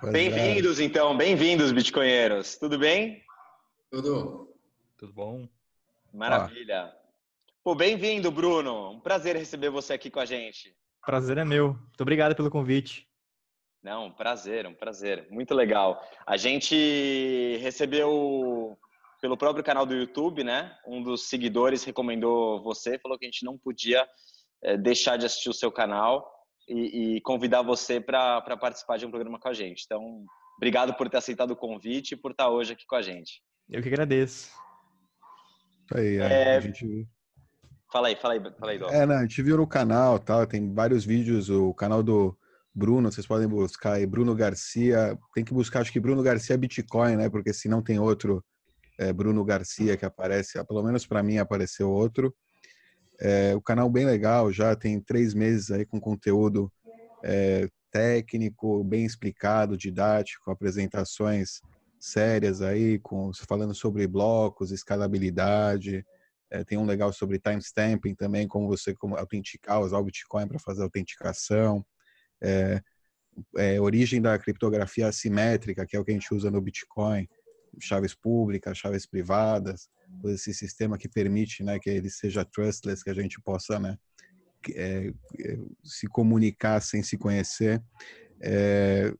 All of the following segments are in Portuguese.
Bem-vindos, então, bem-vindos, bitcoinheiros. Tudo bem? Tudo. Tudo bom? Maravilha. Pô, bem-vindo, Bruno. Um prazer receber você aqui com a gente. Prazer é meu. Muito obrigado pelo convite. Não, um prazer, um prazer. Muito legal. A gente recebeu pelo próprio canal do YouTube, né? Um dos seguidores recomendou você, falou que a gente não podia é, deixar de assistir o seu canal e, e convidar você para participar de um programa com a gente. Então, obrigado por ter aceitado o convite e por estar hoje aqui com a gente. Eu que agradeço. Aí, é... a gente... Fala aí, fala aí, fala aí, Dó. É, não, a gente viu no canal, tá? tem vários vídeos, o canal do Bruno, vocês podem buscar aí, Bruno Garcia, tem que buscar, acho que Bruno Garcia Bitcoin, né? Porque se não tem outro é, Bruno Garcia que aparece, pelo menos para mim apareceu outro. É, o canal bem legal, já tem três meses aí com conteúdo é, técnico, bem explicado, didático, apresentações sérias aí, com falando sobre blocos, escalabilidade. É, tem um legal sobre timestamping também, como você como autenticar, usar o Bitcoin para fazer autenticação. É, é, origem da criptografia assimétrica, que é o que a gente usa no Bitcoin, chaves públicas, chaves privadas, esse sistema que permite né, que ele seja trustless, que a gente possa né, é, é, se comunicar sem se conhecer. É,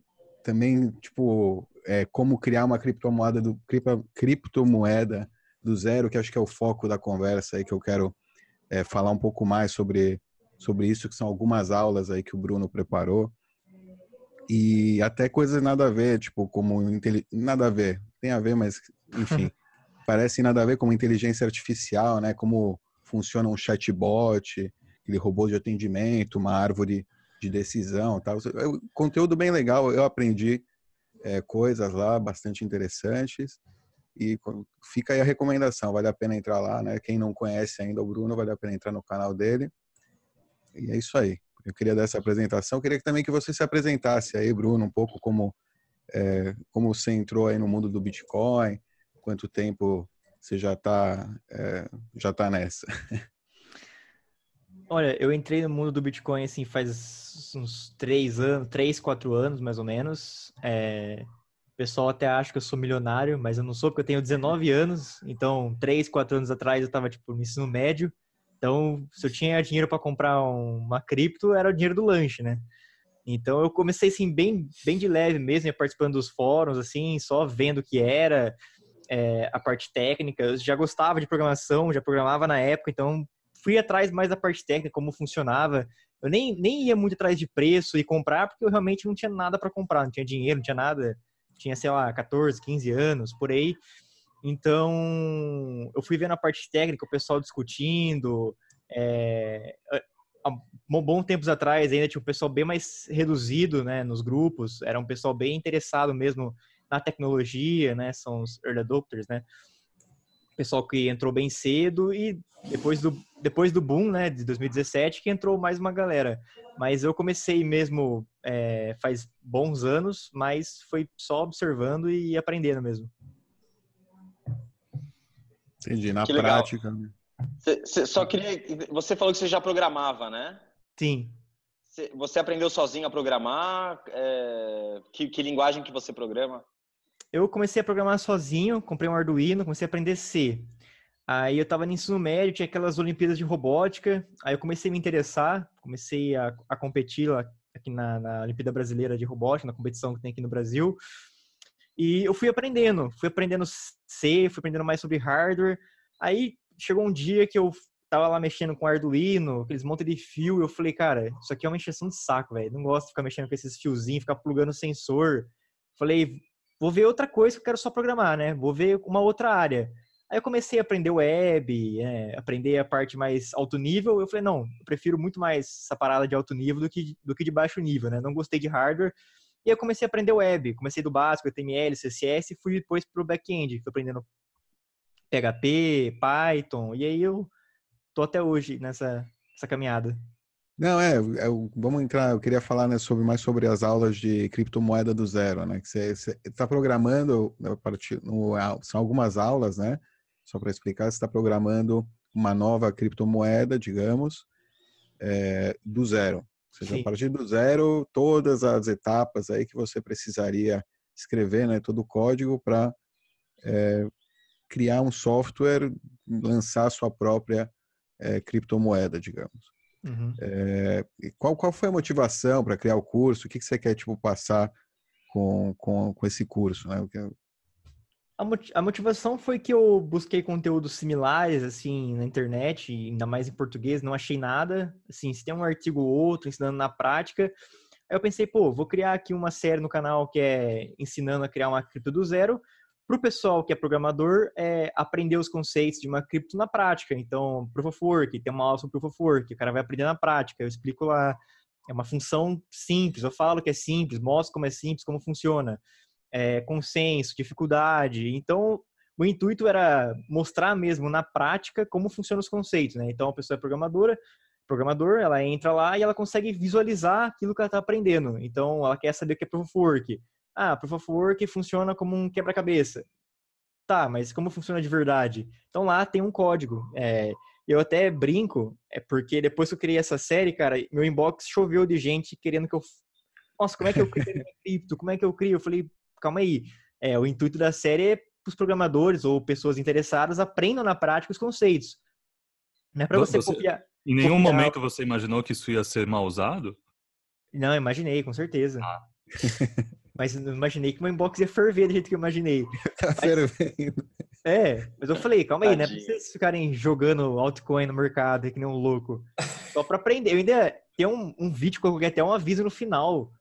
também, tipo, é, como criar uma criptomoeda do, criptomoeda do zero, que acho que é o foco da conversa aí, que eu quero é, falar um pouco mais sobre, sobre isso, que são algumas aulas aí que o Bruno preparou. E até coisas nada a ver, tipo, como nada a ver, tem a ver, mas enfim, parece nada a ver como inteligência artificial, né? Como funciona um chatbot, aquele robô de atendimento, uma árvore de decisão, tal. Conteúdo bem legal, eu aprendi é, coisas lá bastante interessantes e fica aí a recomendação, vale a pena entrar lá, né? Quem não conhece ainda o Bruno, vale a pena entrar no canal dele. E é isso aí. Eu queria dar essa apresentação. Eu queria também que você se apresentasse aí, Bruno, um pouco como é, como você entrou aí no mundo do Bitcoin, quanto tempo você já está é, já tá nessa. Olha, eu entrei no mundo do Bitcoin assim faz uns três anos, três, quatro anos mais ou menos. É, o pessoal até acha que eu sou milionário, mas eu não sou porque eu tenho 19 anos. Então, três, quatro anos atrás eu estava tipo no ensino médio. Então, se eu tinha dinheiro para comprar uma cripto, era o dinheiro do lanche, né? Então eu comecei assim bem, bem de leve mesmo, participando dos fóruns, assim, só vendo o que era é, a parte técnica. Eu já gostava de programação, já programava na época, então fui atrás mais da parte técnica, como funcionava. Eu nem, nem ia muito atrás de preço e comprar, porque eu realmente não tinha nada para comprar, não tinha dinheiro, não tinha nada. Tinha, sei lá, 14, 15 anos, por aí. Então, eu fui vendo a parte técnica, o pessoal discutindo. É, há bom tempos atrás ainda tinha um pessoal bem mais reduzido, né, nos grupos, era um pessoal bem interessado mesmo na tecnologia, né, são os early adopters, né, pessoal que entrou bem cedo e depois do, depois do boom, né, de 2017, que entrou mais uma galera. Mas eu comecei mesmo é, faz bons anos, mas foi só observando e aprendendo mesmo. Entendi, na que prática. Legal. Né? Cê, só queria. Você falou que você já programava, né? Sim. Você aprendeu sozinho a programar? É, que, que, linguagem que você programa? Eu comecei a programar sozinho, comprei um Arduino, comecei a aprender C. Aí eu estava no ensino médio, tinha aquelas Olimpíadas de Robótica, aí eu comecei a me interessar, comecei a, a competir lá, aqui na, na Olimpíada Brasileira de Robótica, na competição que tem aqui no Brasil. E eu fui aprendendo, fui aprendendo C, fui aprendendo mais sobre hardware. Aí chegou um dia que eu tava lá mexendo com Arduino, aqueles montes de fio, eu falei, cara, isso aqui é uma encheção de saco, velho. Não gosto de ficar mexendo com esses fiozinhos, ficar plugando sensor. Falei, vou ver outra coisa que eu quero só programar, né? Vou ver uma outra área. Aí eu comecei a aprender web, né? aprender a parte mais alto nível. Eu falei, não, eu prefiro muito mais essa parada de alto nível do que, do que de baixo nível, né? Não gostei de hardware. E eu comecei a aprender web. Comecei do básico, HTML, CSS, e fui depois pro back-end. Fui aprendendo PHP, Python, e aí eu tô até hoje nessa, nessa caminhada. Não, é, vamos entrar, eu queria falar né, sobre, mais sobre as aulas de criptomoeda do zero, né? Que você está programando, a partir, no, são algumas aulas, né? Só para explicar, você está programando uma nova criptomoeda, digamos, é, do zero. Ou seja, Sim. a partir do zero, todas as etapas aí que você precisaria escrever, né, todo o código para é, criar um software, lançar sua própria é, criptomoeda, digamos. Uhum. É, qual, qual foi a motivação para criar o curso? O que, que você quer tipo, passar com, com, com esse curso? Né? A motivação foi que eu busquei conteúdos similares, assim, na internet, ainda mais em português, não achei nada. Assim, se tem um artigo ou outro ensinando na prática. Aí eu pensei, pô, vou criar aqui uma série no canal que é ensinando a criar uma cripto do zero, para o pessoal que é programador é aprender os conceitos de uma cripto na prática. Então, Proof of Work, tem uma aula sobre Proof of Work, o cara vai aprender na prática, eu explico lá. É uma função simples, eu falo que é simples, mostro como é simples, como funciona. É, consenso, dificuldade. Então, o intuito era mostrar mesmo na prática como funcionam os conceitos, né? Então, a pessoa é programadora, programador, ela entra lá e ela consegue visualizar aquilo que ela está aprendendo. Então, ela quer saber o que é Proof of Work ah, Proof of Work funciona como um quebra-cabeça. Tá, mas como funciona de verdade? Então lá tem um código. É, eu até brinco, é porque depois que eu criei essa série, cara, meu inbox choveu de gente querendo que eu. Nossa, como é que eu crio cripto? Como é que eu crio? Eu falei, calma aí. É, o intuito da série é os programadores ou pessoas interessadas aprendam na prática os conceitos. Não é para você, você, copiar. Em nenhum copiar... momento você imaginou que isso ia ser mal usado? Não, imaginei, com certeza. Ah. Mas não imaginei que o meu inbox ia ferver do jeito que eu imaginei. tá mas, fervendo. É, mas eu falei, calma aí, né? Pra vocês ficarem jogando altcoin no mercado que nem um louco. Só pra aprender. Eu ainda tem um, um vídeo que eu coloquei até um aviso no final.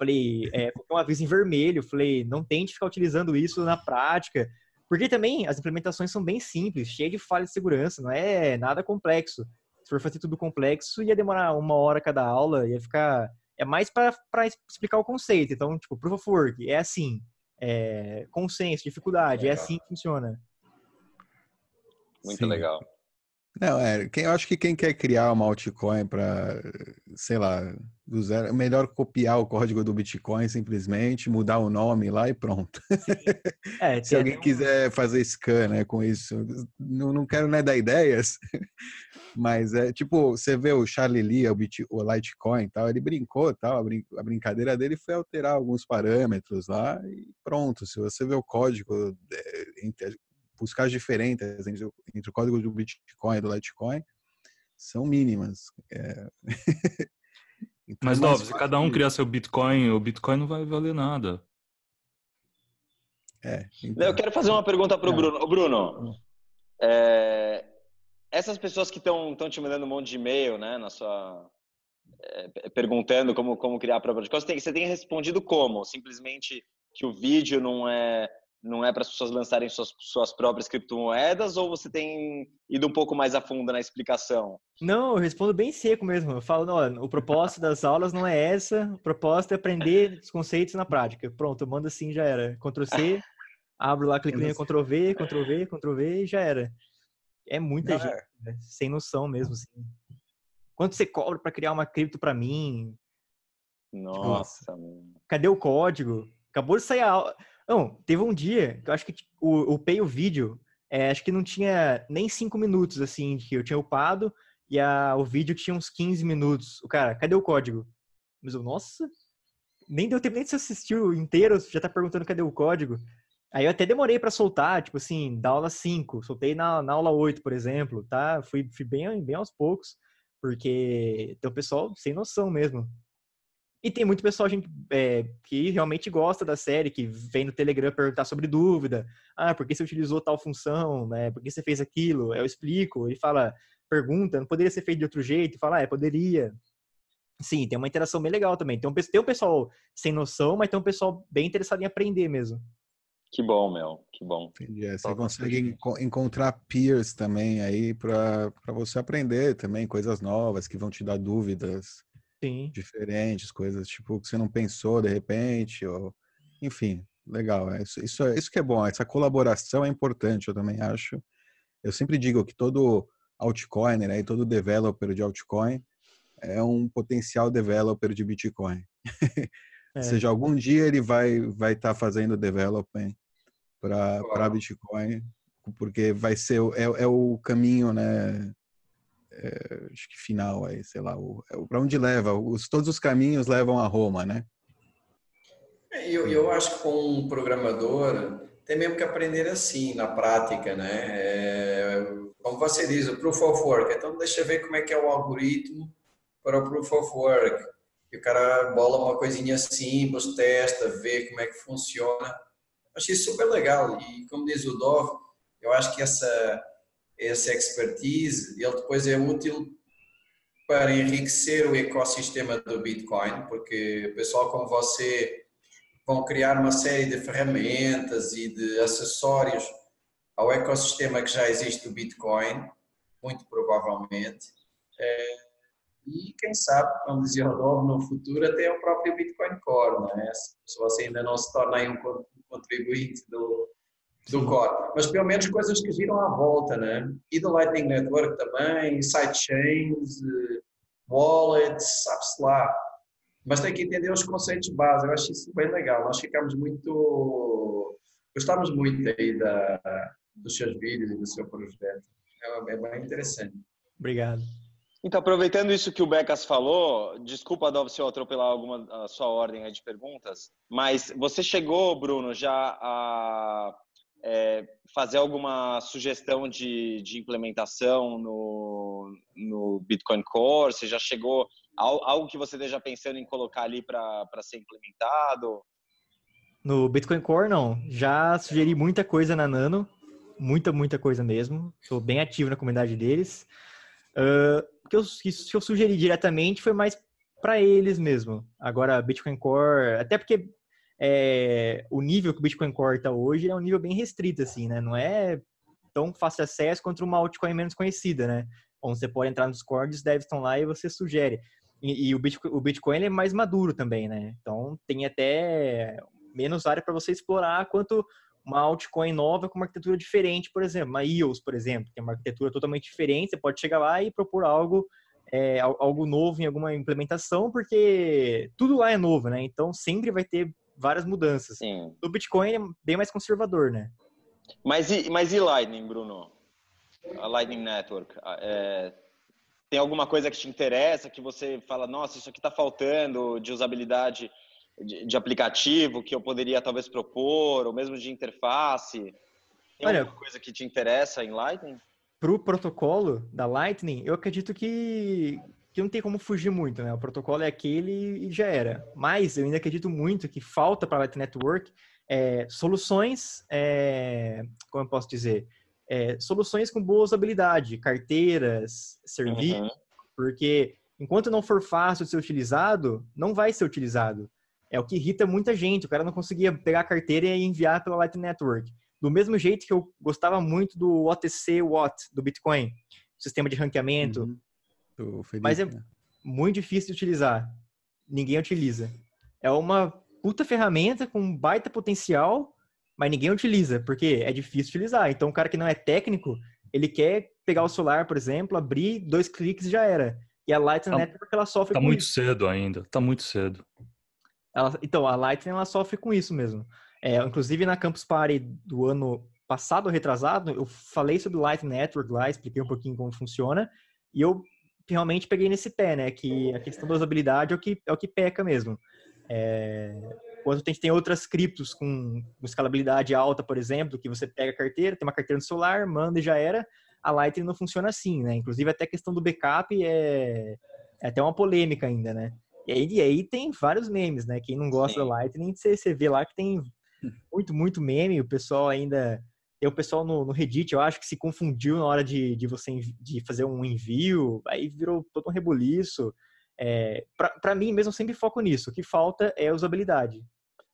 Falei, é, um aviso em vermelho. Falei, não tente ficar utilizando isso na prática. Porque também as implementações são bem simples, cheias de falha de segurança, não é nada complexo. Se for fazer tudo complexo, ia demorar uma hora cada aula, ia ficar é mais para explicar o conceito. Então, tipo, proof of work é assim, é, consenso, dificuldade, é legal. é assim que funciona. Muito Sim. legal. Não, é, quem, eu acho que quem quer criar uma altcoin para, sei lá, do zero, é melhor copiar o código do Bitcoin simplesmente, mudar o nome lá e pronto. É, Se alguém quiser fazer scan né, com isso, não, não quero né, dar ideias, mas é tipo, você vê o Charlie Lee, o, Bit, o Litecoin tal, ele brincou tal, a, brin a brincadeira dele foi alterar alguns parâmetros lá e pronto. Se você vê o código, é, buscar as diferenças entre, entre, o código do Bitcoin e do Litecoin, são mínimas. É... então, mas, Dov, se cada um criar seu Bitcoin, o Bitcoin não vai valer nada. É, então... Eu quero fazer uma pergunta para o Bruno. Bruno, é, essas pessoas que estão te mandando um monte de e-mail, né, na sua é, perguntando como como criar a própria você tem, você tem respondido como? Simplesmente que o vídeo não é não é para as pessoas lançarem suas, suas próprias criptomoedas ou você tem ido um pouco mais a fundo na explicação? Não, eu respondo bem seco mesmo. Eu falo, não, o propósito das aulas não é essa, o propósito é aprender os conceitos na prática. Pronto, eu mando assim já era. Ctrl C, abro lá, clico em Ctrl V, Ctrl V, Ctrl V e já era. É muita Não, gente, é. Né? sem noção mesmo, assim. Quanto você cobra para criar uma cripto para mim? Nossa, tipo, Cadê o código? Acabou de sair a aula. Não, teve um dia que eu acho que o, Pay o vídeo, é, acho que não tinha nem cinco minutos, assim, que eu tinha upado, e a, o vídeo tinha uns 15 minutos. O cara, cadê o código? Mas eu, nossa, nem deu tempo nem de você assistir inteiro, já tá perguntando cadê o código. Aí eu até demorei para soltar, tipo assim, da aula 5, soltei na, na aula 8, por exemplo, tá? Fui, fui bem, bem aos poucos, porque tem o pessoal sem noção mesmo. E tem muito pessoal gente, é, que realmente gosta da série, que vem no Telegram perguntar sobre dúvida. Ah, por que você utilizou tal função? Né? Por que você fez aquilo? Eu explico. Ele fala, pergunta, não poderia ser feito de outro jeito? Fala, ah, é, poderia. Sim, tem uma interação bem legal também. Tem um, tem um pessoal sem noção, mas tem um pessoal bem interessado em aprender mesmo. Que bom, Mel, que bom. Entendi. É, você consegue encontrar peers também aí para você aprender também coisas novas que vão te dar dúvidas Sim. diferentes, coisas tipo que você não pensou de repente, ou enfim, legal. É isso, isso, isso que é bom, essa colaboração é importante, eu também acho. Eu sempre digo que todo altcoiner, né, todo developer de altcoin é um potencial developer de Bitcoin. É. Ou seja, algum dia ele vai vai estar tá fazendo development para Bitcoin, porque vai ser é, é o caminho, né? É, acho que final aí, sei lá, é para onde leva? Os, todos os caminhos levam a Roma, né? Eu, eu acho que com um programador tem mesmo que aprender assim, na prática, né? É, como você diz, o Proof of Work. Então, deixa eu ver como é que é o algoritmo para o Proof of Work. E o cara bola uma coisinha simples, testa, vê como é que funciona. Achei super legal. E, como diz o Dov, eu acho que essa, essa expertise, ele depois é útil para enriquecer o ecossistema do Bitcoin, porque pessoal como você vão criar uma série de ferramentas e de acessórios ao ecossistema que já existe do Bitcoin, muito provavelmente. É, e quem sabe, como dizia o Rodolfo, no futuro até o próprio Bitcoin Core, não é? se você ainda não se torna um contribuinte do, do Core. Mas pelo menos coisas que viram à volta, né? E do Lightning Network também, sidechains, eh, wallets, sabe-se lá mas tem que entender os conceitos básicos. Eu acho isso bem legal. Nós ficamos muito. Gostamos muito aí da, dos seus vídeos e do seu projeto. É, é bem interessante. Obrigado. Então, aproveitando isso que o Becas falou, desculpa, Adolfo, se eu atropelar alguma a sua ordem de perguntas, mas você chegou, Bruno, já a é, fazer alguma sugestão de, de implementação no, no Bitcoin Core? Você já chegou algo que você esteja pensando em colocar ali para ser implementado? No Bitcoin Core, não. Já sugeri muita coisa na Nano, muita, muita coisa mesmo. Sou bem ativo na comunidade deles. Uh, o que eu, que eu sugeri diretamente foi mais para eles mesmo. Agora, Bitcoin Core, até porque é, o nível que o Bitcoin Core está hoje é um nível bem restrito, assim, né? Não é tão fácil acesso quanto uma altcoin menos conhecida, né? Onde você pode entrar nos cores, devs estão lá e você sugere. E, e o Bitcoin, o Bitcoin é mais maduro também, né? Então tem até menos área para você explorar quanto uma altcoin nova com uma arquitetura diferente, por exemplo, uma EOS, por exemplo, tem uma arquitetura totalmente diferente, você pode chegar lá e propor algo é, algo novo em alguma implementação, porque tudo lá é novo, né? Então sempre vai ter várias mudanças. Sim. O Bitcoin é bem mais conservador, né? Mas e, mas e Lightning, Bruno? A Lightning Network, é, tem alguma coisa que te interessa, que você fala, nossa, isso aqui está faltando de usabilidade de, de, aplicativo que eu poderia talvez propor, ou mesmo de interface? Tem Olha, alguma coisa que te interessa em Lightning? Para o protocolo da Lightning, eu acredito que, que não tem como fugir muito, né? O protocolo é aquele e já era. Mas eu ainda acredito muito que falta para a Lightning Network é, soluções, é, como eu posso dizer, é, soluções com boa usabilidade, carteiras, serviços, uhum. porque enquanto não for fácil de ser utilizado, não vai ser utilizado. É o que irrita muita gente. O cara não conseguia pegar a carteira e enviar pela Lightning Network. Do mesmo jeito que eu gostava muito do OTC Watt do Bitcoin, sistema de ranqueamento. Uhum. Felipe, mas é né? muito difícil de utilizar. Ninguém utiliza. É uma puta ferramenta com baita potencial, mas ninguém utiliza, porque é difícil utilizar. Então, o cara que não é técnico, ele quer pegar o celular, por exemplo, abrir, dois cliques e já era. E a Lightning tá, Network, ela sofre tá com muito cedo ainda, tá muito cedo. Ela, então, a Lightning, ela sofre com isso mesmo. É, inclusive, na Campus Party do ano passado, retrasado, eu falei sobre o Lightning Network lá, expliquei um pouquinho como funciona, e eu realmente peguei nesse pé, né, que a questão da usabilidade é o que, é o que peca mesmo. É, a gente tem outras criptos com escalabilidade alta, por exemplo, que você pega a carteira, tem uma carteira no celular, manda e já era. A Lightning não funciona assim, né? Inclusive até a questão do backup é, é até uma polêmica ainda, né? E aí, e aí tem vários memes, né? Quem não gosta Sim. da Lightning, você, você vê lá que tem muito, muito meme. O pessoal ainda tem o pessoal no, no, Reddit, eu acho que se confundiu na hora de, de você de fazer um envio, aí virou todo um rebuliço. É, para mim mesmo, sempre foco nisso. O que falta é usabilidade.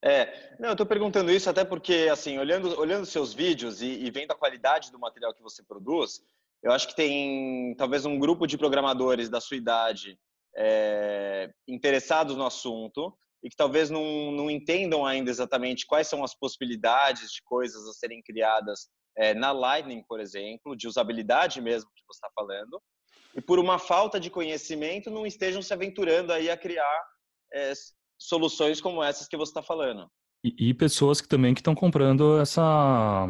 É, não, eu estou perguntando isso até porque, assim, olhando, olhando seus vídeos e, e, vendo a qualidade do material que você produz, eu acho que tem talvez um grupo de programadores da sua idade é, interessados no assunto e que talvez não, não entendam ainda exatamente quais são as possibilidades de coisas a serem criadas é, na Lightning, por exemplo, de usabilidade mesmo que você está falando, e por uma falta de conhecimento não estejam se aventurando aí a criar é, soluções como essas que você está falando. E, e, pessoas que também que estão comprando essa,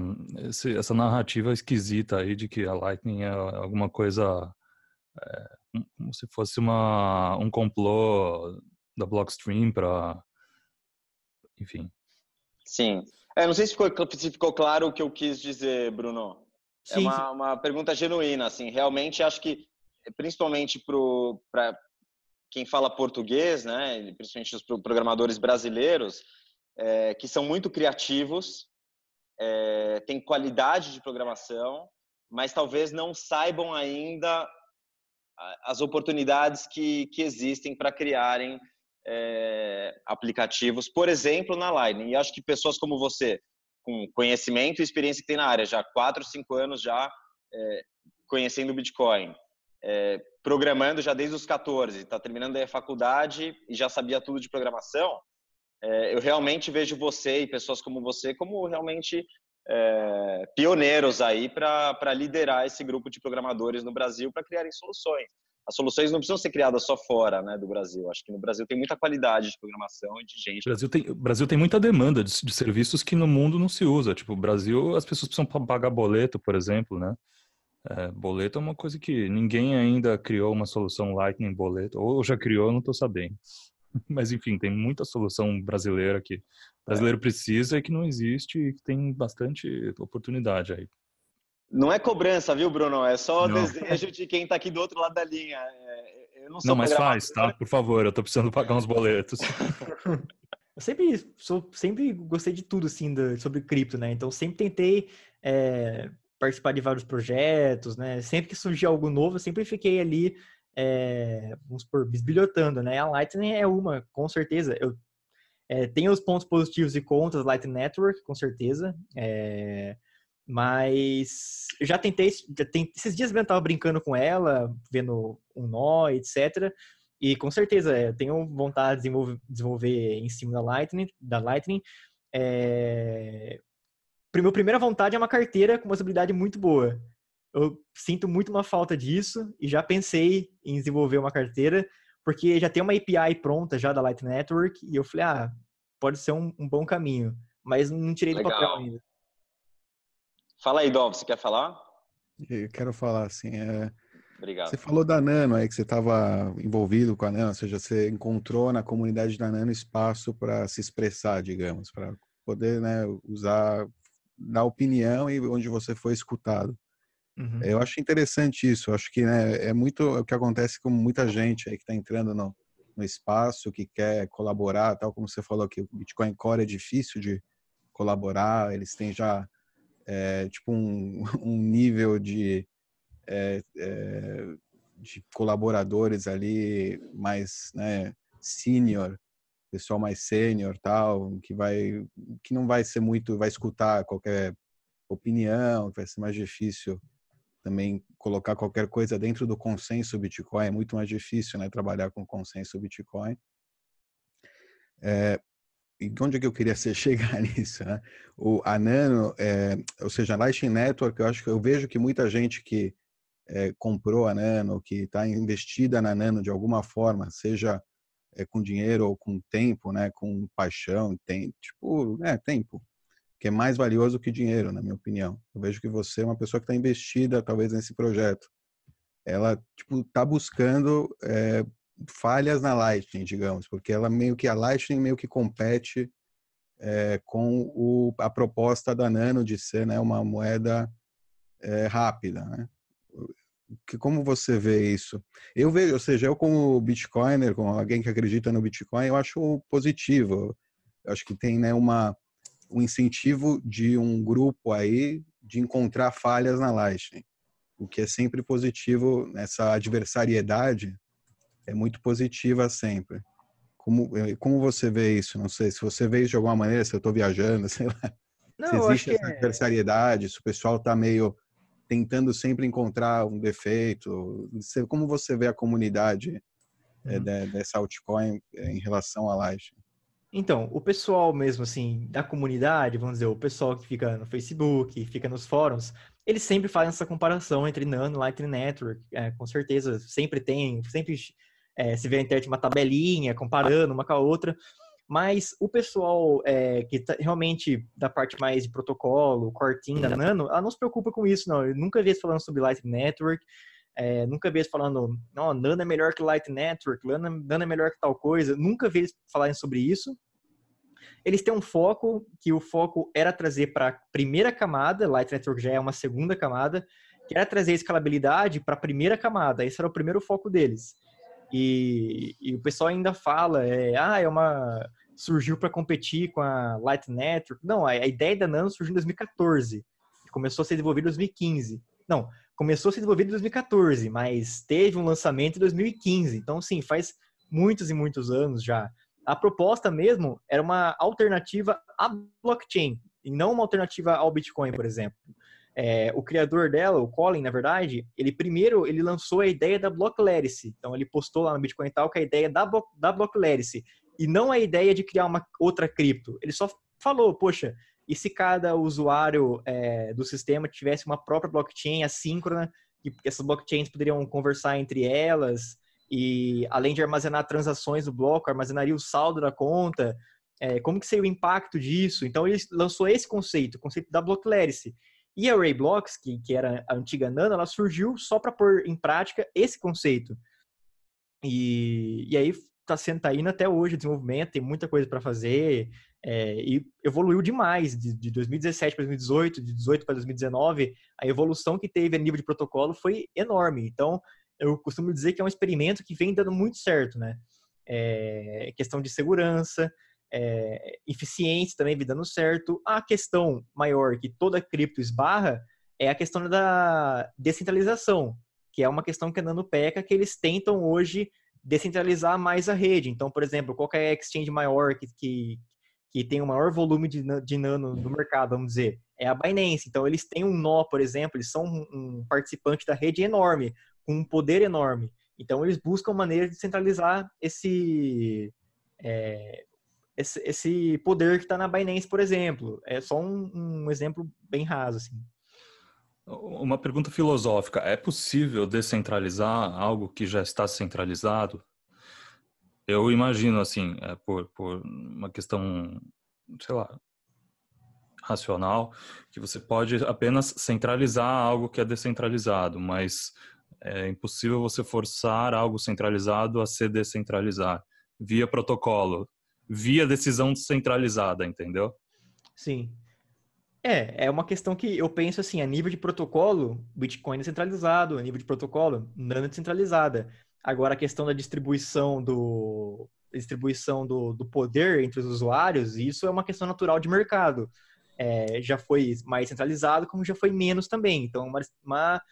essa narrativa esquisita aí de que a Lightning é alguma coisa é, como se fosse uma, um complô da Blockstream para, enfim. Sim. É, não sei se ficou, se ficou claro o que eu quis dizer, Bruno. É sim, é uma, uma pergunta genuína, assim. Realmente acho que, principalmente para quem fala português, né, principalmente os programadores brasileiros, é, que são muito criativos, é, têm qualidade de programação, mas talvez não saibam ainda as oportunidades que, que existem para criarem é, aplicativos, por exemplo, na Lightning. E acho que pessoas como você, com conhecimento e experiência que tem na área, já há 4, 5 anos já é, conhecendo o Bitcoin, é, programando já desde os 14, está terminando a faculdade e já sabia tudo de programação, eu realmente vejo você e pessoas como você como realmente pioneiros aí para liderar esse grupo de programadores no Brasil para criarem soluções as soluções não precisam ser criadas só fora né, do Brasil. Acho que no Brasil tem muita qualidade de programação e de gente. O Brasil tem, Brasil tem muita demanda de, de, serviços que no mundo não se usa. Tipo, o Brasil, as pessoas precisam pagar boleto, por exemplo, né? É, boleto é uma coisa que ninguém ainda criou uma solução Lightning boleto. Ou já criou, não estou sabendo. Mas, enfim, tem muita solução brasileira que o brasileiro é. precisa e que não existe e que tem bastante oportunidade aí. Não é cobrança, viu, Bruno? É só não. desejo de quem está aqui do outro lado da linha. É, eu não, não mas faz, tá? Por favor, eu estou precisando pagar uns boletos. eu sempre, sou, sempre gostei de tudo, assim, do, sobre cripto, né? Então, sempre tentei é, participar de vários projetos, né? Sempre que surgia algo novo, eu sempre fiquei ali, é, vamos supor, bisbilhotando, né? A Lightning é uma, com certeza. Eu é, tenho os pontos positivos e contras Lightning Network, com certeza. É, mas eu já tentei, já tem, esses dias eu estava brincando com ela, vendo um nó, etc. E com certeza eu tenho vontade de desenvolver, desenvolver em cima da Lightning. Da Lightning. É... Minha primeira vontade é uma carteira com uma usabilidade muito boa. Eu sinto muito uma falta disso e já pensei em desenvolver uma carteira, porque já tem uma API pronta já da Lightning Network e eu falei, ah, pode ser um, um bom caminho, mas não tirei Legal. do papel ainda. Fala aí, Dom, você quer falar? Eu quero falar assim. É... Obrigado. Você falou da Nano aí, que você estava envolvido com a Nano, ou seja, você encontrou na comunidade da Nano espaço para se expressar, digamos, para poder né, usar, dar opinião e onde você foi escutado. Uhum. Eu acho interessante isso, eu acho que né, é muito o que acontece com muita gente aí que está entrando no, no espaço, que quer colaborar, tal como você falou que o Bitcoin Core é difícil de colaborar, eles têm já é, tipo um, um, nível de, é, é, de colaboradores ali mais né, senior, pessoal mais sênior tal, que vai que não vai ser muito, vai escutar qualquer opinião, vai ser mais difícil também colocar qualquer coisa dentro do consenso Bitcoin, é muito mais difícil, né, trabalhar com consenso Bitcoin. É, e onde é que eu queria ser, chegar nisso, né? O, a Nano, é, ou seja, a Lightning Network, eu acho que eu vejo que muita gente que é, comprou a Nano, que está investida na Nano de alguma forma, seja é, com dinheiro ou com tempo, né? Com paixão, tem, tipo, é, tempo, que é mais valioso que dinheiro, na minha opinião. Eu vejo que você é uma pessoa que está investida, talvez, nesse projeto. Ela, tipo, está buscando é, falhas na Lightning, digamos, porque ela meio que a Lightning meio que compete é, com o, a proposta da Nano de ser né, uma moeda é, rápida, né? Que, como você vê isso? Eu vejo, ou seja, eu como Bitcoiner, como alguém que acredita no Bitcoin, eu acho positivo. Eu acho que tem né, uma, um incentivo de um grupo aí de encontrar falhas na Lightning, o que é sempre positivo nessa adversariedade é muito positiva sempre. Como, eh, como você vê isso? Não sei, se você vê isso de alguma maneira, se eu estou viajando, sei lá. Não, se existe essa é... adversariedade, se o pessoal está meio tentando sempre encontrar um defeito. Como você vê a comunidade eh, uhum. é, dessa altcoin em relação à Lightning? Então, o pessoal mesmo, assim, da comunidade, vamos dizer, o pessoal que fica no Facebook, fica nos fóruns, eles sempre fazem essa comparação entre Nano e Lightning Network. É, com certeza, sempre tem, sempre é, se vê na internet uma tabelinha comparando uma com a outra, mas o pessoal é, que tá realmente da parte mais de protocolo, team da Nano, ela não se preocupa com isso, não. Eu nunca vi eles falando sobre Lightning Network. É, nunca vi eles falando, não, Nano é melhor que Light Network, Nano, Nano é melhor que tal coisa. Nunca vi eles falarem sobre isso. Eles têm um foco, que o foco era trazer para a primeira camada, Light Network já é uma segunda camada, que era trazer escalabilidade para a primeira camada. Esse era o primeiro foco deles. E, e o pessoal ainda fala, é, ah, é uma surgiu para competir com a Light Network. Não, a, a ideia da Nano surgiu em 2014. Começou a ser desenvolvida em 2015. Não, começou a ser desenvolvido em 2014, mas teve um lançamento em 2015. Então, sim, faz muitos e muitos anos já. A proposta mesmo era uma alternativa à blockchain, e não uma alternativa ao Bitcoin, por exemplo. É, o criador dela, o Colin, na verdade, ele primeiro ele lançou a ideia da Blocklerity. Então ele postou lá no Bitcoin tal que a ideia da, da Blocklerity e não a ideia de criar uma outra cripto. Ele só falou, poxa, e se cada usuário é, do sistema tivesse uma própria blockchain assíncrona, que essas blockchains poderiam conversar entre elas, e além de armazenar transações do bloco, armazenaria o saldo da conta, é, como que seria o impacto disso? Então ele lançou esse conceito, o conceito da Blocklerity. E a Rayblocks, que, que era a antiga Nano, ela surgiu só para pôr em prática esse conceito. E, e aí está sendo tá indo até hoje o desenvolvimento, tem muita coisa para fazer é, e evoluiu demais de, de 2017 para 2018, de 2018 para 2019, a evolução que teve a nível de protocolo foi enorme. Então, eu costumo dizer que é um experimento que vem dando muito certo, né? É, questão de segurança, é, eficiência também dando certo. A questão maior que toda cripto esbarra é a questão da descentralização, que é uma questão que a Nano peca, que eles tentam hoje descentralizar mais a rede. Então, por exemplo, qualquer exchange maior que, que, que tem o maior volume de, de nano no mercado, vamos dizer, é a Binance. Então, eles têm um nó, por exemplo, eles são um, um participante da rede enorme, com um poder enorme. Então, eles buscam maneiras de centralizar esse, é, esse, esse, poder que está na Binance, por exemplo. É só um, um exemplo bem raso, assim. Uma pergunta filosófica: é possível descentralizar algo que já está centralizado? Eu imagino, assim, é, por, por uma questão, sei lá, racional, que você pode apenas centralizar algo que é descentralizado, mas é impossível você forçar algo centralizado a se descentralizar via protocolo, via decisão descentralizada, entendeu? Sim. É, é uma questão que eu penso assim, a nível de protocolo, Bitcoin é centralizado, a nível de protocolo, Nano é descentralizada. Agora, a questão da distribuição do distribuição do, do poder entre os usuários, isso é uma questão natural de mercado. É, já foi mais centralizado, como já foi menos também. Então, uma, uma,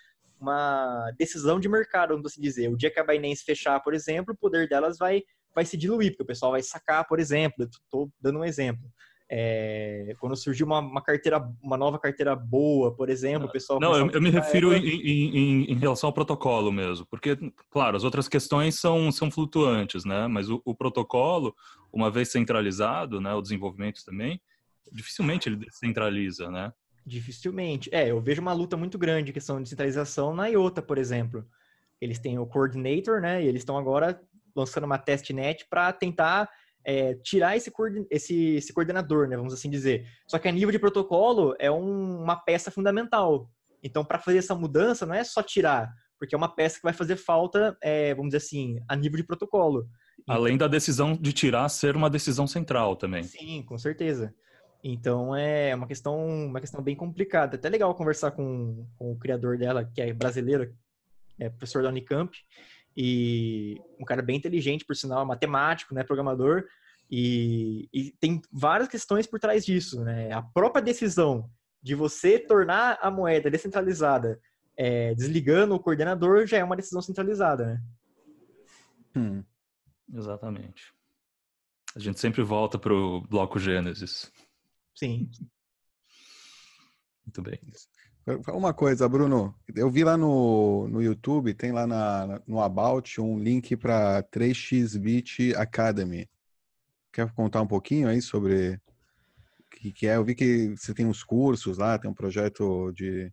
uma decisão de mercado, vamos assim dizer. O dia que a Binance fechar, por exemplo, o poder delas vai, vai se diluir, porque o pessoal vai sacar, por exemplo. Estou dando um exemplo. É, quando surgiu uma, uma, carteira, uma nova carteira boa, por exemplo, o pessoal. Não, eu, eu me refiro em, em, em, relação ao protocolo mesmo, porque, claro, as outras questões são, são flutuantes, né? Mas o, o protocolo, uma vez centralizado, né, o desenvolvimento também, dificilmente ele descentraliza, né? Dificilmente. É, eu vejo uma luta muito grande em questão de centralização na IOTA, por exemplo. Eles têm o coordinator, né? E eles estão agora lançando uma testnet para tentar é, tirar esse, esse, esse, coordenador, né, vamos assim dizer. Só que a nível de protocolo é um, uma peça fundamental. Então, para fazer essa mudança, não é só tirar, porque é uma peça que vai fazer falta, é, vamos dizer assim, a nível de protocolo. Além da decisão de tirar ser uma decisão central também. Sim, com certeza. Então é uma questão, uma questão bem complicada. Até legal conversar com, com o criador dela, que é brasileiro, é professor da Unicamp, e um cara bem inteligente, por sinal, matemático, né, programador, e, e, tem várias questões por trás disso, né? A própria decisão de você tornar a moeda descentralizada é, desligando o coordenador já é uma decisão centralizada, né? Hum, exatamente. A gente sempre volta para o bloco Gênesis. Sim. Muito bem. Uma coisa, Bruno, eu vi lá no, no YouTube, tem lá na, no About um link para 3xBit Academy. Quer contar um pouquinho aí sobre o que, que é? Eu vi que você tem uns cursos lá, tem um projeto de,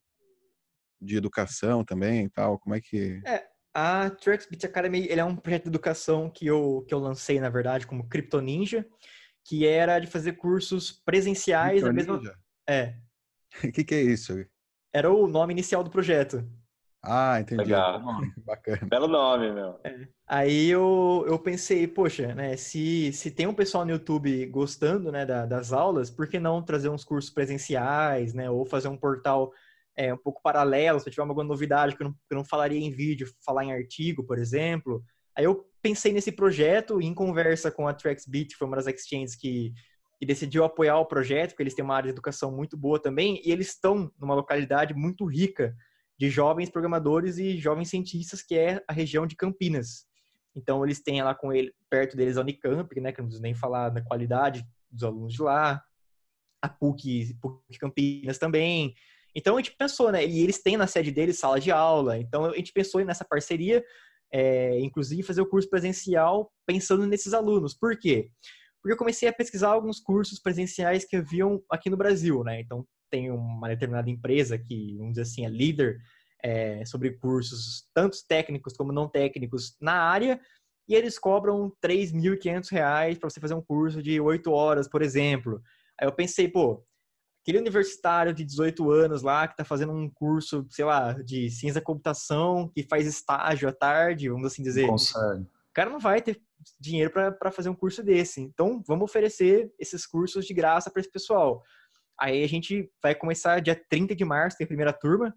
de educação também e tal. Como é que. É, a 3xBit Academy ele é um projeto de educação que eu, que eu lancei, na verdade, como Crypto Ninja, que era de fazer cursos presenciais da mesma. É. O que, que é isso? Era o nome inicial do projeto. Ah, entendi. Legal. Bacana. Belo nome, meu. Aí eu, eu pensei, poxa, né, se, se tem um pessoal no YouTube gostando, né, da- das aulas, por que não trazer uns cursos presenciais, né, ou fazer um portal é, um pouco paralelo, se eu tiver alguma novidade que eu, não, que eu não falaria em vídeo, falar em artigo, por exemplo. Aí eu pensei nesse projeto em conversa com a TraxBit, que foi uma das exchanges que, que decidiu apoiar o projeto, porque eles têm uma área de educação muito boa também, e eles estão numa localidade muito rica de jovens programadores e jovens cientistas, que é a região de Campinas. Então, eles têm lá com ele, perto deles a Unicamp, né, que não preciso nem falar da qualidade dos alunos de lá, a PUC, PUC Campinas também. Então, a gente pensou, né, e eles têm na sede deles sala de aula, então a gente pensou nessa parceria, é, inclusive fazer o curso presencial pensando nesses alunos. Por quê? Porque eu comecei a pesquisar alguns cursos presenciais que haviam aqui no Brasil, né, então tem uma determinada empresa que, vamos dizer assim, é líder é, sobre cursos, tanto técnicos como não técnicos, na área, e eles cobram R$ 3.500 para você fazer um curso de 8 horas, por exemplo. Aí eu pensei, pô, aquele universitário de 18 anos lá que está fazendo um curso, sei lá, de ciência da computação, que faz estágio à tarde, vamos assim dizer, Consegue. o cara não vai ter dinheiro para fazer um curso desse. Então, vamos oferecer esses cursos de graça para esse pessoal. Aí a gente vai começar dia 30 de março, tem a primeira turma.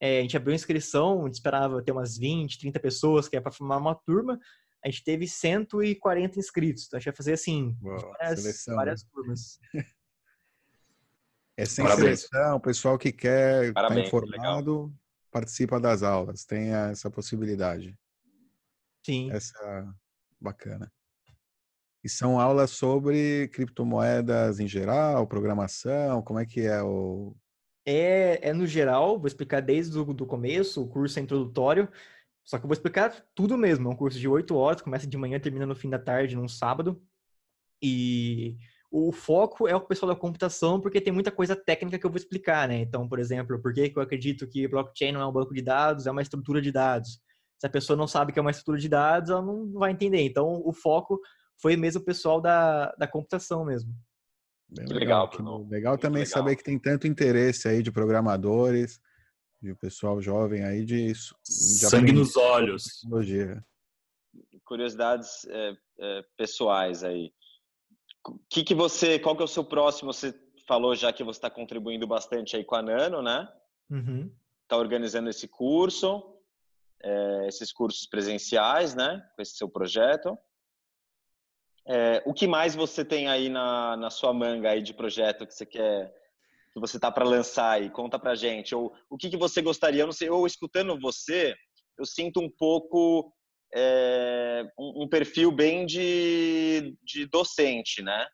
É, a gente abriu a inscrição, a gente esperava ter umas 20, 30 pessoas, que é para formar uma turma. A gente teve 140 inscritos. Então a gente vai fazer assim, Boa, várias, seleção, várias turmas. É sem Parabéns. seleção, o pessoal que quer estar Parabéns, informado participa das aulas, tem essa possibilidade. Sim. Essa bacana. E são aulas sobre criptomoedas em geral, programação, como é que é o É, é no geral, vou explicar desde o do começo, o curso é introdutório, só que eu vou explicar tudo mesmo. É um curso de 8 horas, começa de manhã, termina no fim da tarde, num sábado. E o foco é o pessoal da computação, porque tem muita coisa técnica que eu vou explicar, né? Então, por exemplo, por que eu acredito que blockchain não é um banco de dados, é uma estrutura de dados. Se a pessoa não sabe que é uma estrutura de dados, ela não vai entender. Então, o foco foi mesmo o pessoal da, da computação mesmo. Bem Que legal, legal Muito também legal. saber que tem tanto interesse aí de programadores, de pessoal jovem aí de, de Sangue nos olhos. tecnologia. Curiosidades é, é, pessoais aí. O que, que você, qual que é o seu próximo? Você falou já que você está contribuindo bastante aí com a Nano, né? Uhum. Está organizando esse curso, é, esses cursos presenciais, né? Com esse seu projeto. É, o que mais você tem aí na, na sua manga aí de projeto que você quer, que você tá para lançar aí? Conta pra gente. Ou o que, que você gostaria? Eu não sei. Ou escutando você, eu sinto um pouco é, um, um perfil bem de, de docente, né?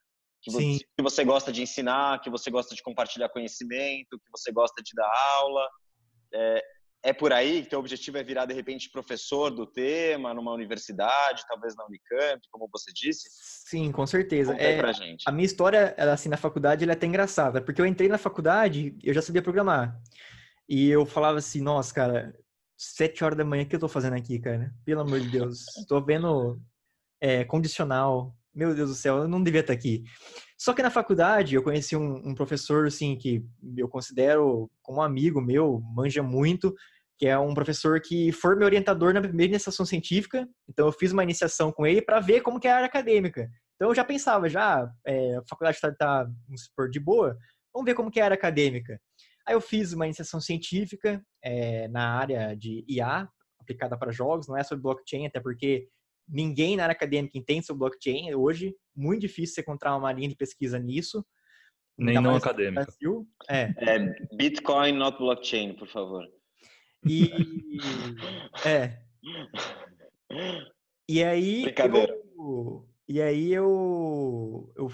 Que você, que você gosta de ensinar, que você gosta de compartilhar conhecimento, que você gosta de dar aula. É, é por aí que teu objetivo é virar, de repente, professor do tema numa universidade, talvez na Unicamp, como você disse? Sim, com certeza. Conta É, pra gente. A minha história, assim, na faculdade, ela é até engraçada, porque eu entrei na faculdade, eu já sabia programar. E eu falava assim, nossa, cara, sete horas da manhã, o que eu tô fazendo aqui, cara? Pelo amor de Deus, tô vendo é, condicional. Meu Deus do céu, eu não devia estar aqui. Só que na faculdade, eu conheci um, um professor, assim, que eu considero como um amigo meu, manja muito, que é um professor que foi meu orientador na primeira iniciação científica. Então, eu fiz uma iniciação com ele para ver como que é a área acadêmica. Então eu já pensava, já, é, a faculdade está, tá, vamos supor, de boa, vamos ver como que é a área acadêmica. Aí eu fiz uma iniciação científica é, na área de IA, aplicada para jogos, não é sobre blockchain, até porque ninguém na área acadêmica entende sobre blockchain hoje, muito difícil você encontrar uma linha de pesquisa nisso. Nem não acadêmica. É, É, Bitcoin, not blockchain, por favor. e... É, E aí Brincadeira. eu, e aí eu, eu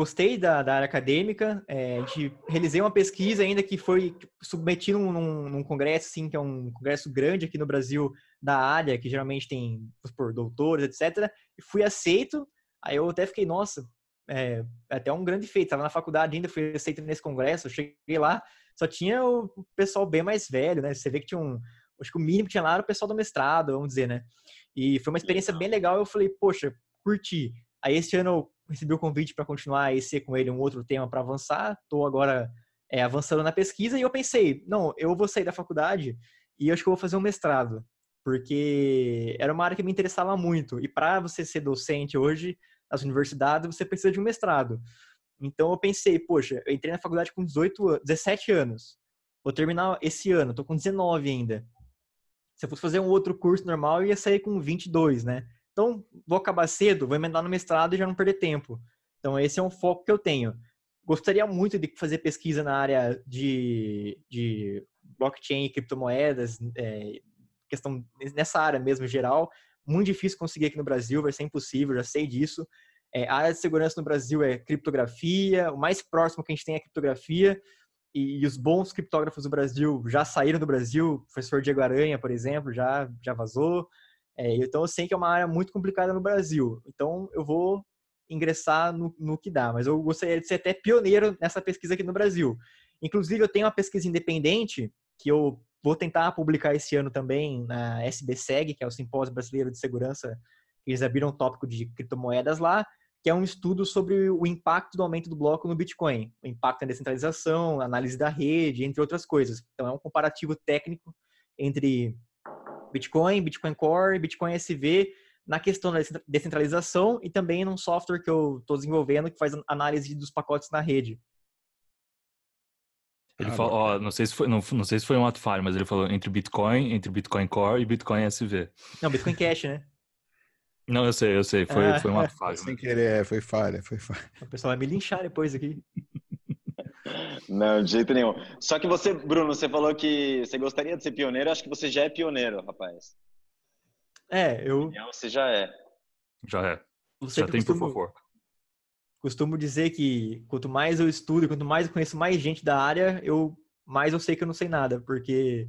gostei da, da área acadêmica, é, a gente realizei uma pesquisa ainda que foi submetido num, num congresso, assim, que é um congresso grande aqui no Brasil da área, que geralmente tem, supor, doutores, etc. E fui aceito, aí eu até fiquei, nossa, é, até um grande feito, estava na faculdade ainda, fui aceito nesse congresso, cheguei lá, só tinha o pessoal bem mais velho, né? Você vê que tinha um, acho que o mínimo que tinha lá era o pessoal do mestrado, vamos dizer, né? E foi uma experiência bem legal. Eu falei, poxa, curti. Aí esse ano eu recebi o convite para continuar a EC com ele, um outro tema para avançar. Estou agora é, avançando na pesquisa e eu pensei, não, eu vou sair da faculdade e acho que eu vou fazer um mestrado, porque era uma área que me interessava muito. E para você ser docente hoje nas universidades, você precisa de um mestrado. Então eu pensei, poxa, eu entrei na faculdade com 18, 17 anos. Vou terminar esse ano, tô com 19 ainda. Se eu fosse fazer um outro curso normal, eu ia sair com 22, né? Então, vou acabar cedo, vou emendar no mestrado e já não perder tempo. Então, esse é um foco que eu tenho. Gostaria muito de fazer pesquisa na área de, de blockchain e criptomoedas, é, questão nessa área mesmo geral. Muito difícil conseguir aqui no Brasil, vai ser impossível, já sei disso. É, a área de segurança no Brasil é criptografia, o mais próximo que a gente tem é criptografia, e, e, os bons criptógrafos do Brasil já saíram do Brasil, o professor Diego Aranha, por exemplo, já, já vazou. É, então eu sei que é uma área muito complicada no Brasil. Então eu vou ingressar no, no que dá, mas eu gostaria de ser até pioneiro nessa pesquisa aqui no Brasil. Inclusive, eu tenho uma pesquisa independente que eu vou tentar publicar esse ano também na SBSEG, que é o Simpósio Brasileiro de Segurança, eles abriram o tópico de criptomoedas lá, que é um estudo sobre o impacto do aumento do bloco no Bitcoin, o impacto na descentralização, análise da rede, entre outras coisas. Então, é um comparativo técnico entre Bitcoin, Bitcoin Core, Bitcoin SV na questão da descentralização e também num software que eu estou desenvolvendo que faz análise dos pacotes na rede. Ele ah, falou, ó, não sei se foi, não, não sei se foi um ato falho, mas ele falou entre Bitcoin, entre Bitcoin Core e Bitcoin SV. Não, Bitcoin Cash, né? Não, eu sei, eu sei. Foi, ah, foi uma falha. Sem querer, foi falha, foi falha. O pessoal vai me linchar depois aqui. Não, de jeito nenhum. Só que você, Bruno, você falou que você gostaria de ser pioneiro. Acho que você já é pioneiro, rapaz. É, eu. Você já é. Já é. Você já tem costumo, por Costumo dizer que quanto mais eu estudo, quanto mais eu conheço mais gente da área, eu mais eu sei que eu não sei nada, porque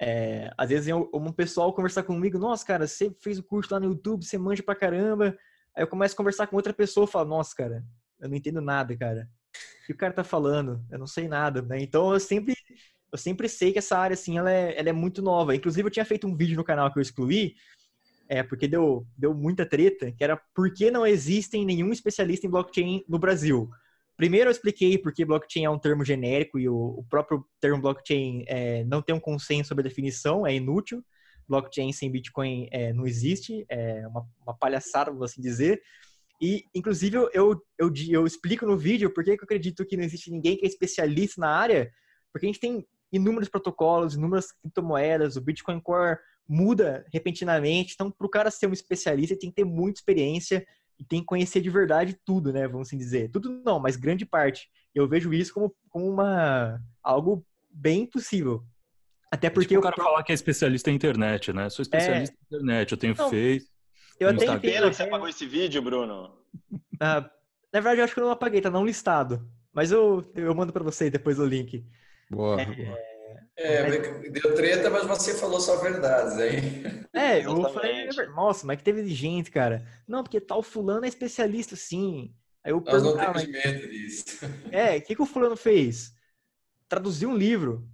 é, às vezes um pessoal conversar comigo, nossa, cara, você fez o curso lá no YouTube, você manja pra caramba. Aí eu começo a conversar com outra pessoa e falo, nossa, cara, eu não entendo nada, cara. Que o cara tá falando? Eu não sei nada, né? Então eu sempre, eu sempre sei que essa área, assim, ela é, ela é muito nova. Inclusive eu tinha feito um vídeo no canal que eu excluí, é, porque deu, deu muita treta, que era por que não existem nenhum especialista em blockchain no Brasil. Primeiro eu expliquei porque blockchain é um termo genérico e o, o próprio termo blockchain é, não tem um consenso sobre a definição, é inútil. Blockchain sem Bitcoin é, não existe, é uma, uma palhaçada, vamos assim dizer. E, inclusive, eu, eu, eu, eu explico no vídeo por que eu acredito que não existe ninguém que é especialista na área, porque a gente tem inúmeros protocolos, inúmeras criptomoedas, o Bitcoin Core muda repentinamente. Então, para o cara ser um especialista, ele tem que ter muita experiência e tem que conhecer de verdade tudo, né? Vamos assim dizer. Tudo não, mas grande parte. Eu vejo isso como, como uma algo bem possível. Até porque é tipo o cara falar que é especialista em internet, né? Sou especialista é... em internet, eu tenho não, feito. Eu até entendo. Pena que você apagou esse vídeo, Bruno. Ah, na verdade, eu acho que eu não apaguei, tá não listado. Mas eu, eu mando para você depois o link. Boa, é, boa. É, deu treta, mas você falou só verdades, hein? É, eu falei, nossa, mas que teve de gente, cara. Não, porque tal fulano é especialista, sim. Aí eu Nós não temos medo disso. É, o que, que o fulano fez? Traduziu um livro.